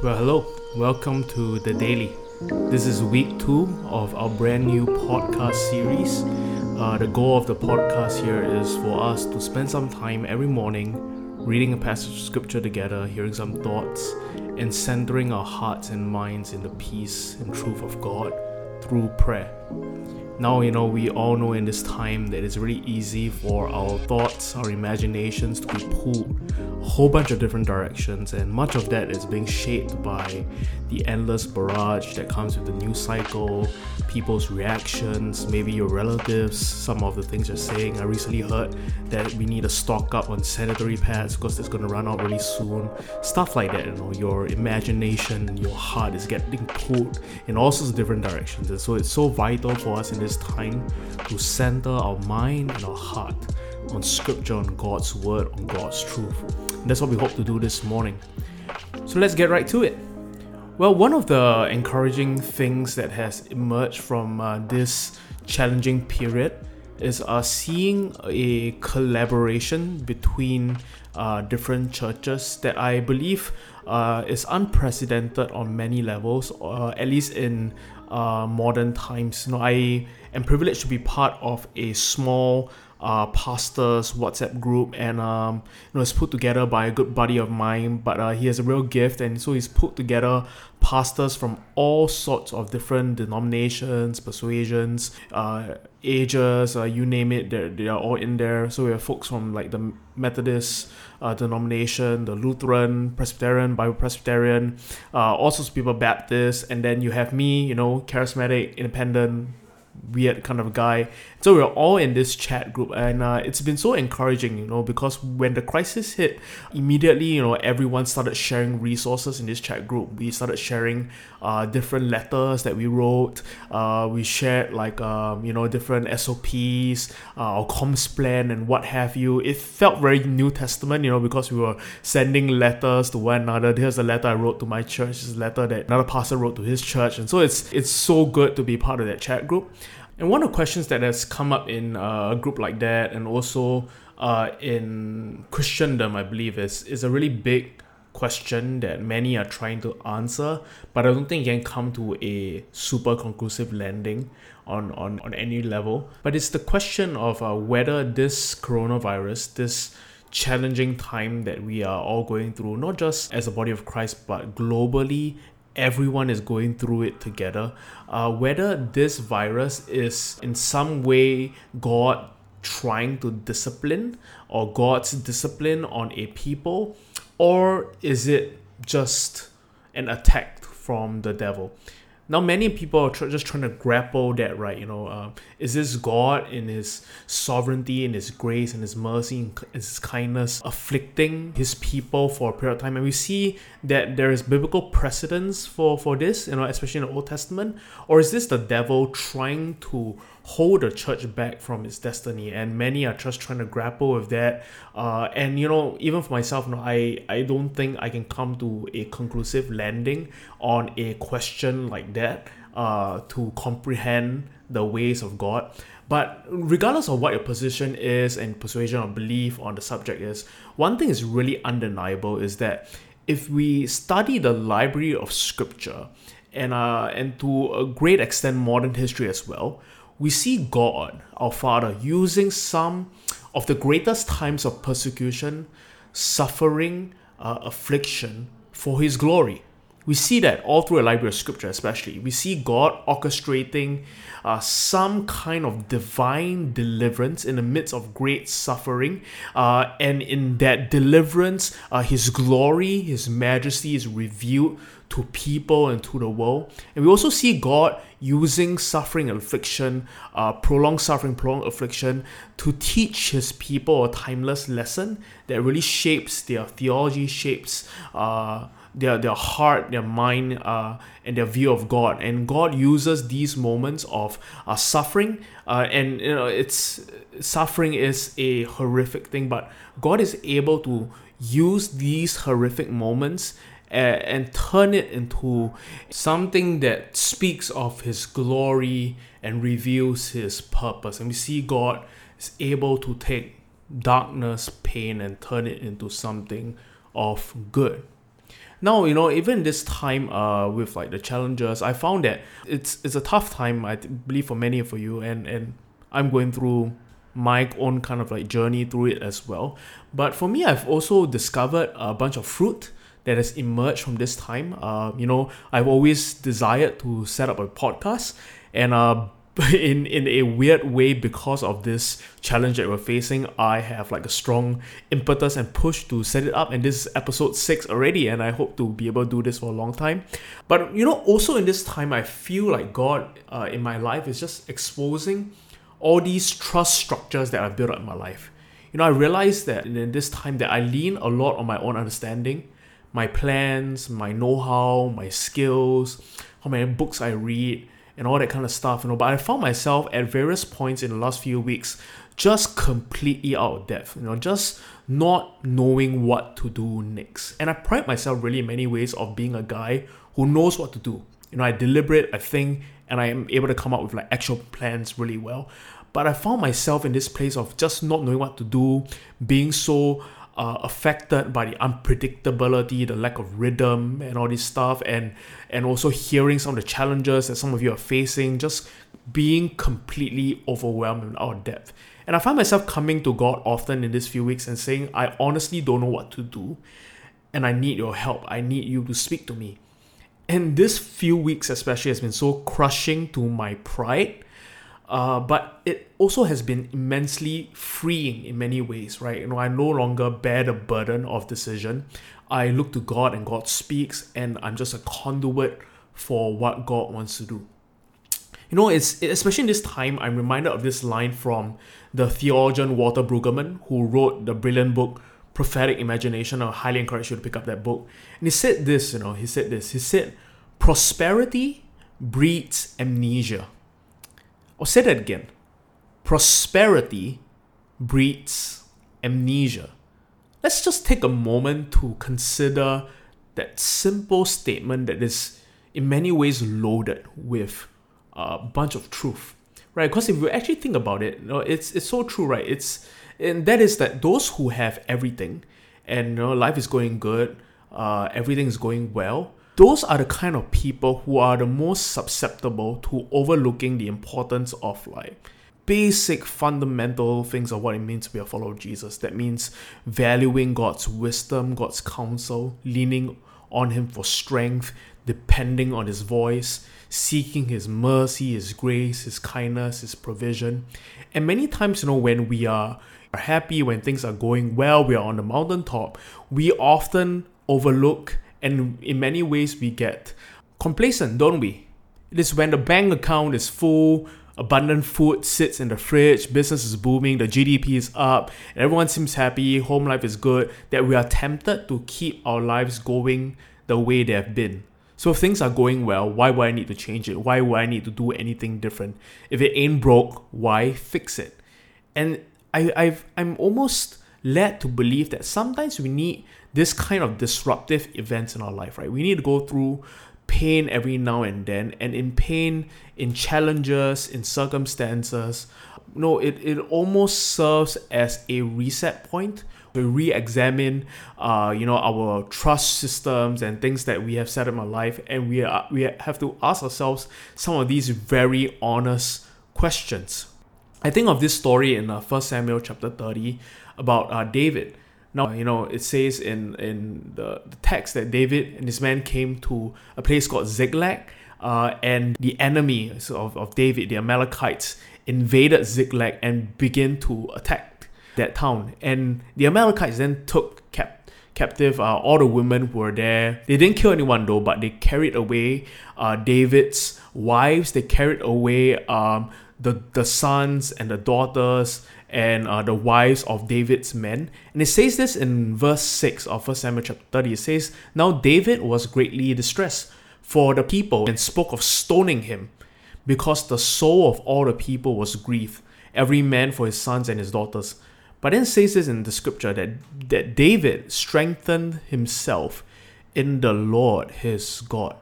Well, hello. Welcome to The Daily. This is week two of our brand new podcast series. Uh, the goal of the podcast here is for us to spend some time every morning reading a passage of scripture together, hearing some thoughts, and centering our hearts and minds in the peace and truth of God through prayer. Now, you know, we all know in this time that it's really easy for our thoughts, our imaginations to be pulled a whole bunch of different directions, and much of that is being shaped by the endless barrage that comes with the news cycle, people's reactions, maybe your relatives, some of the things you're saying. I recently heard that we need to stock up on sanitary pads because it's going to run out really soon. Stuff like that, you know, your imagination, your heart is getting pulled in all sorts of different directions. And so it's so vital for us in this time to center our mind and our heart on scripture, on God's word, on God's truth. And that's what we hope to do this morning. So let's get right to it. Well, one of the encouraging things that has emerged from uh, this challenging period is uh, seeing a collaboration between uh, different churches that I believe uh, is unprecedented on many levels, uh, at least in uh, modern times. You know, I am privileged to be part of a small uh, pastors WhatsApp group, and um, you know it's put together by a good buddy of mine. But uh, he has a real gift, and so he's put together pastors from all sorts of different denominations, persuasions, uh, ages, uh, you name it. They're, they are all in there. So we have folks from like the Methodist uh, denomination, the Lutheran, Presbyterian, Bible Presbyterian, uh, all sorts of people, Baptist, and then you have me, you know, charismatic, independent weird kind of guy. So we're all in this chat group, and uh, it's been so encouraging, you know, because when the crisis hit, immediately, you know, everyone started sharing resources in this chat group. We started sharing uh, different letters that we wrote. Uh, we shared like um, you know different SOPs, uh, our comms plan, and what have you. It felt very New Testament, you know, because we were sending letters to one another. Here's a letter I wrote to my church. This letter that another pastor wrote to his church, and so it's it's so good to be part of that chat group. And one of the questions that has come up in uh, a group like that, and also uh, in Christendom, I believe, is is a really big question that many are trying to answer, but I don't think you can come to a super conclusive landing on, on, on any level. But it's the question of uh, whether this coronavirus, this challenging time that we are all going through, not just as a body of Christ, but globally everyone is going through it together. Uh, whether this virus is in some way God trying to discipline or God's discipline on a people, or is it just an attack from the devil? Now, many people are tr- just trying to grapple that, right? You know, uh, is this God in His sovereignty, in His grace, in His mercy, in His kindness, afflicting His people for a period of time? And we see that there is biblical precedence for for this, you know, especially in the Old Testament. Or is this the devil trying to hold the church back from its destiny and many are just trying to grapple with that. Uh, and you know even for myself you know, I, I don't think I can come to a conclusive landing on a question like that uh, to comprehend the ways of God. But regardless of what your position is and persuasion or belief on the subject is one thing is really undeniable is that if we study the library of scripture and uh, and to a great extent modern history as well we see God, our Father, using some of the greatest times of persecution, suffering, uh, affliction for His glory. We see that all through the library of scripture, especially. We see God orchestrating uh, some kind of divine deliverance in the midst of great suffering. Uh, and in that deliverance, uh, His glory, His majesty is revealed to people and to the world. And we also see God using suffering and affliction, uh, prolonged suffering, prolonged affliction, to teach his people a timeless lesson that really shapes their theology, shapes uh, their, their heart, their mind, uh, and their view of God. And God uses these moments of uh, suffering, uh, and you know, it's suffering is a horrific thing, but God is able to use these horrific moments and, and turn it into something that speaks of his glory and reveals his purpose. And we see God is able to take darkness, pain, and turn it into something of good. Now you know even this time uh with like the challenges i found that it's it's a tough time i believe for many of you and and i'm going through my own kind of like journey through it as well. But for me i've also discovered a bunch of fruit that has emerged from this time. Uh, you know i've always desired to set up a podcast and uh in in a weird way because of this challenge that we're facing i have like a strong impetus and push to set it up and this is episode 6 already and i hope to be able to do this for a long time. But you know also in this time i feel like god uh, in my life is just exposing all these trust structures that i've built up in my life. You know i realized that in this time that i lean a lot on my own understanding my plans my know-how my skills how many books i read and all that kind of stuff, you know. But I found myself at various points in the last few weeks just completely out of depth, you know, just not knowing what to do next. And I pride myself really in many ways of being a guy who knows what to do. You know, I deliberate, I think, and I am able to come up with like actual plans really well. But I found myself in this place of just not knowing what to do, being so uh, affected by the unpredictability, the lack of rhythm, and all this stuff, and and also hearing some of the challenges that some of you are facing, just being completely overwhelmed and out of depth. And I find myself coming to God often in these few weeks and saying, I honestly don't know what to do, and I need your help. I need you to speak to me. And this few weeks, especially, has been so crushing to my pride uh, but it also has been immensely freeing in many ways, right? You know, I no longer bear the burden of decision. I look to God and God speaks, and I'm just a conduit for what God wants to do. You know, it's especially in this time, I'm reminded of this line from the theologian Walter Brueggemann, who wrote the brilliant book Prophetic Imagination. I highly encourage you to pick up that book. And he said this, you know, he said this. He said, prosperity breeds amnesia I'll say that again. Prosperity breeds amnesia. Let's just take a moment to consider that simple statement that is in many ways loaded with a bunch of truth, right? Because if you actually think about it, you know, it's it's so true, right? It's and that is that those who have everything and you know, life is going good, uh, everything is going well, those are the kind of people who are the most susceptible to overlooking the importance of like basic fundamental things of what it means to be a follower of Jesus. That means valuing God's wisdom, God's counsel, leaning on Him for strength, depending on His voice, seeking His mercy, His grace, His kindness, His provision. And many times, you know, when we are happy, when things are going well, we are on the mountaintop, we often overlook and in many ways we get complacent, don't we? It is when the bank account is full, abundant food sits in the fridge, business is booming, the GDP is up, everyone seems happy, home life is good, that we are tempted to keep our lives going the way they have been. So if things are going well, why would I need to change it? Why would I need to do anything different? If it ain't broke, why fix it? And I, I've I'm almost led to believe that sometimes we need this kind of disruptive events in our life, right? We need to go through pain every now and then, and in pain, in challenges, in circumstances, no, it, it almost serves as a reset point to re-examine uh, you know our trust systems and things that we have set in our life and we are we have to ask ourselves some of these very honest questions i think of this story in uh, 1 samuel chapter 30 about uh, david now, you know, it says in, in the, the text that David and his men came to a place called Ziklag, uh, and the enemies of, of David, the Amalekites, invaded Ziklag and began to attack that town. And the Amalekites then took cap- captive uh, all the women who were there. They didn't kill anyone though, but they carried away uh, David's wives, they carried away um, the, the sons and the daughters and uh, the wives of David's men. And it says this in verse 6 of 1 Samuel chapter 30. It says, Now David was greatly distressed for the people and spoke of stoning him, because the soul of all the people was grieved, every man for his sons and his daughters. But then says this in the scripture that, that David strengthened himself in the Lord his God.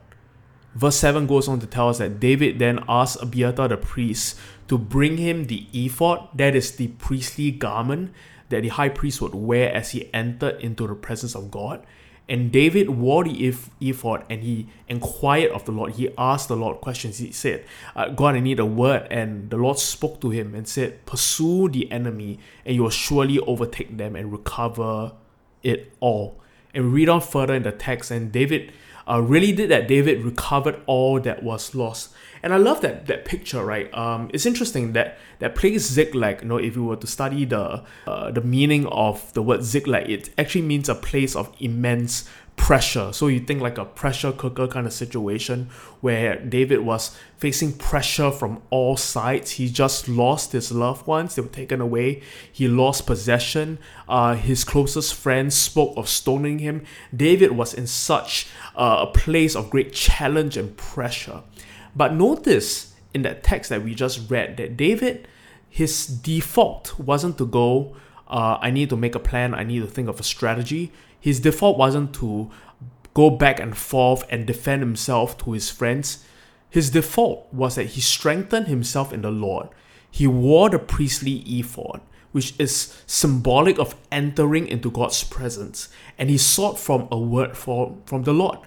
Verse 7 goes on to tell us that David then asked Abiathar the priest to bring him the ephod, that is the priestly garment that the high priest would wear as he entered into the presence of God. And David wore the ephod and he inquired of the Lord. He asked the Lord questions. He said, uh, God, I need a word. And the Lord spoke to him and said, Pursue the enemy, and you will surely overtake them and recover it all. And read on further in the text, and David uh, really did that. David recovered all that was lost. And I love that that picture, right? Um, it's interesting that that place Ziklag. You know, if you were to study the uh, the meaning of the word Ziklag, it actually means a place of immense pressure. So you think like a pressure cooker kind of situation where David was facing pressure from all sides. He just lost his loved ones, they were taken away. He lost possession. Uh, his closest friends spoke of stoning him. David was in such uh, a place of great challenge and pressure. But notice in that text that we just read that David, his default wasn't to go, uh, I need to make a plan, I need to think of a strategy his default wasn't to go back and forth and defend himself to his friends. His default was that he strengthened himself in the Lord. He wore the priestly ephod, which is symbolic of entering into God's presence, and he sought from a word for, from the Lord.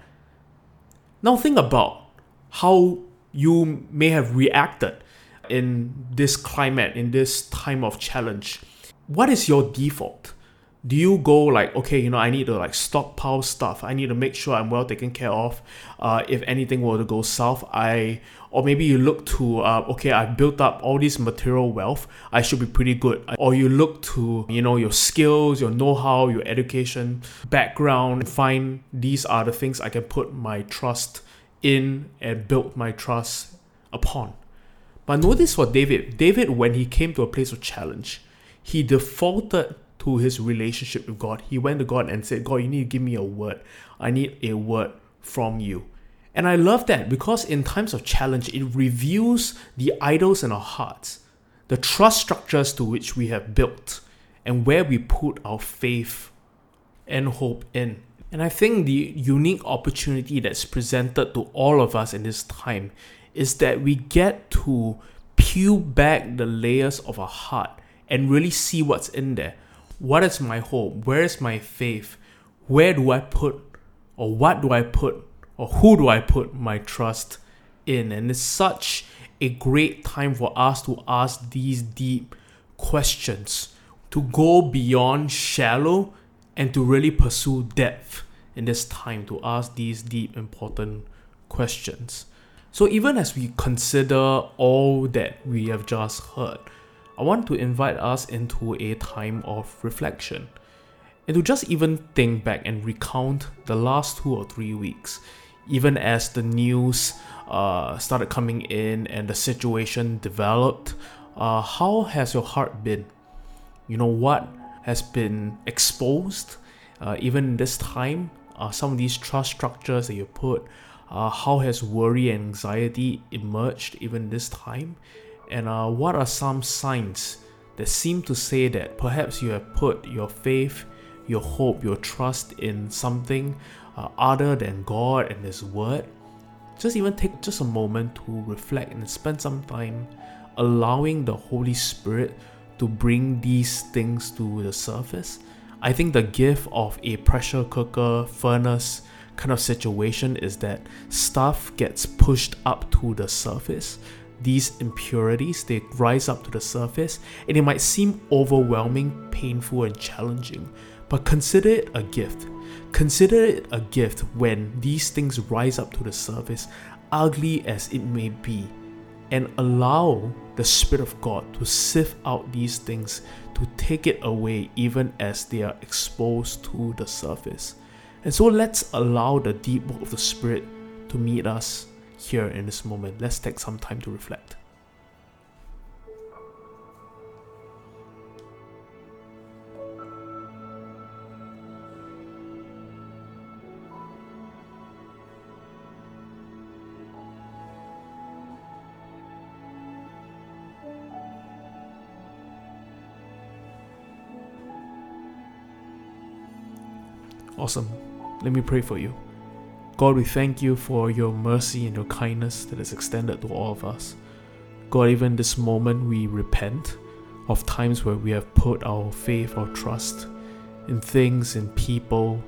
Now, think about how you may have reacted in this climate, in this time of challenge. What is your default? Do you go like okay you know i need to like stockpile stuff. I need to make sure i'm well taken care of. Uh, if anything were to go south i or maybe you look to uh, okay i've built up all this material wealth. I should be pretty good. Or you look to you know your skills your know-how your education background find these are the things i can put my trust in and build my trust upon. But notice for david david when he came to a place of challenge he defaulted to his relationship with God. He went to God and said, God, you need to give me a word. I need a word from you. And I love that because in times of challenge, it reveals the idols in our hearts, the trust structures to which we have built, and where we put our faith and hope in. And I think the unique opportunity that's presented to all of us in this time is that we get to peel back the layers of our heart and really see what's in there what is my hope? Where is my faith? Where do I put, or what do I put, or who do I put my trust in? And it's such a great time for us to ask these deep questions, to go beyond shallow and to really pursue depth in this time to ask these deep, important questions. So, even as we consider all that we have just heard, I want to invite us into a time of reflection and to just even think back and recount the last two or three weeks, even as the news uh, started coming in and the situation developed. Uh, how has your heart been? You know, what has been exposed, uh, even this time? Uh, some of these trust structures that you put, uh, how has worry and anxiety emerged even this time? And uh, what are some signs that seem to say that perhaps you have put your faith, your hope, your trust in something uh, other than God and His Word? Just even take just a moment to reflect and spend some time allowing the Holy Spirit to bring these things to the surface. I think the gift of a pressure cooker, furnace kind of situation is that stuff gets pushed up to the surface these impurities they rise up to the surface and it might seem overwhelming, painful, and challenging. But consider it a gift. Consider it a gift when these things rise up to the surface, ugly as it may be, and allow the Spirit of God to sift out these things, to take it away even as they are exposed to the surface. And so let's allow the deep work of the Spirit to meet us here in this moment. Let's take some time to reflect. Awesome. Let me pray for you. God, we thank you for your mercy and your kindness that is extended to all of us. God, even this moment, we repent of times where we have put our faith or trust in things, in people,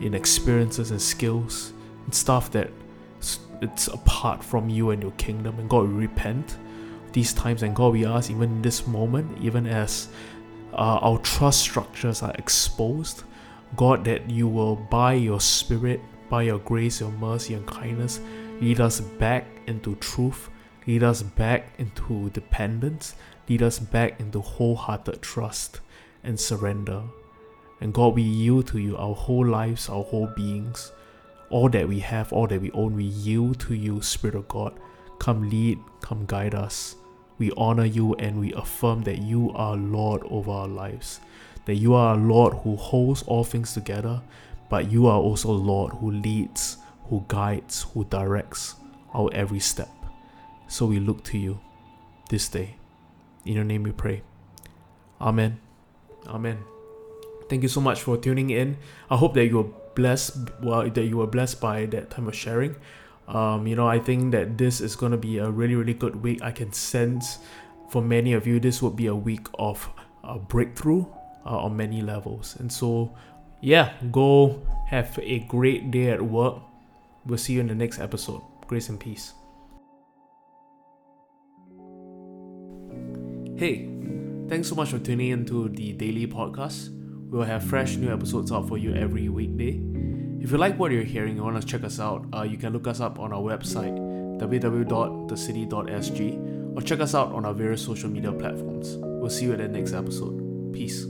in experiences and skills and stuff that it's apart from you and your kingdom. And God, we repent these times, and God, we ask even in this moment, even as uh, our trust structures are exposed, God, that you will by your Spirit, by your grace, your mercy, and kindness, lead us back into truth, lead us back into dependence, lead us back into wholehearted trust and surrender. And God, we yield to you our whole lives, our whole beings, all that we have, all that we own, we yield to you, Spirit of God. Come lead, come guide us. We honor you and we affirm that you are Lord over our lives, that you are a Lord who holds all things together, but you are also Lord who leads, who guides, who directs our every step. So we look to you this day. In your name we pray. Amen. Amen. Thank you so much for tuning in. I hope that you were blessed well that you were blessed by that time of sharing. Um, you know, I think that this is gonna be a really, really good week. I can sense for many of you this would be a week of a breakthrough uh, on many levels. And so, yeah, go have a great day at work. We'll see you in the next episode. Grace and peace. Hey, thanks so much for tuning into the daily podcast. We'll have fresh new episodes out for you every weekday. If you like what you're hearing and want to check us out, uh, you can look us up on our website www.thecity.sg or check us out on our various social media platforms. We'll see you at the next episode. Peace.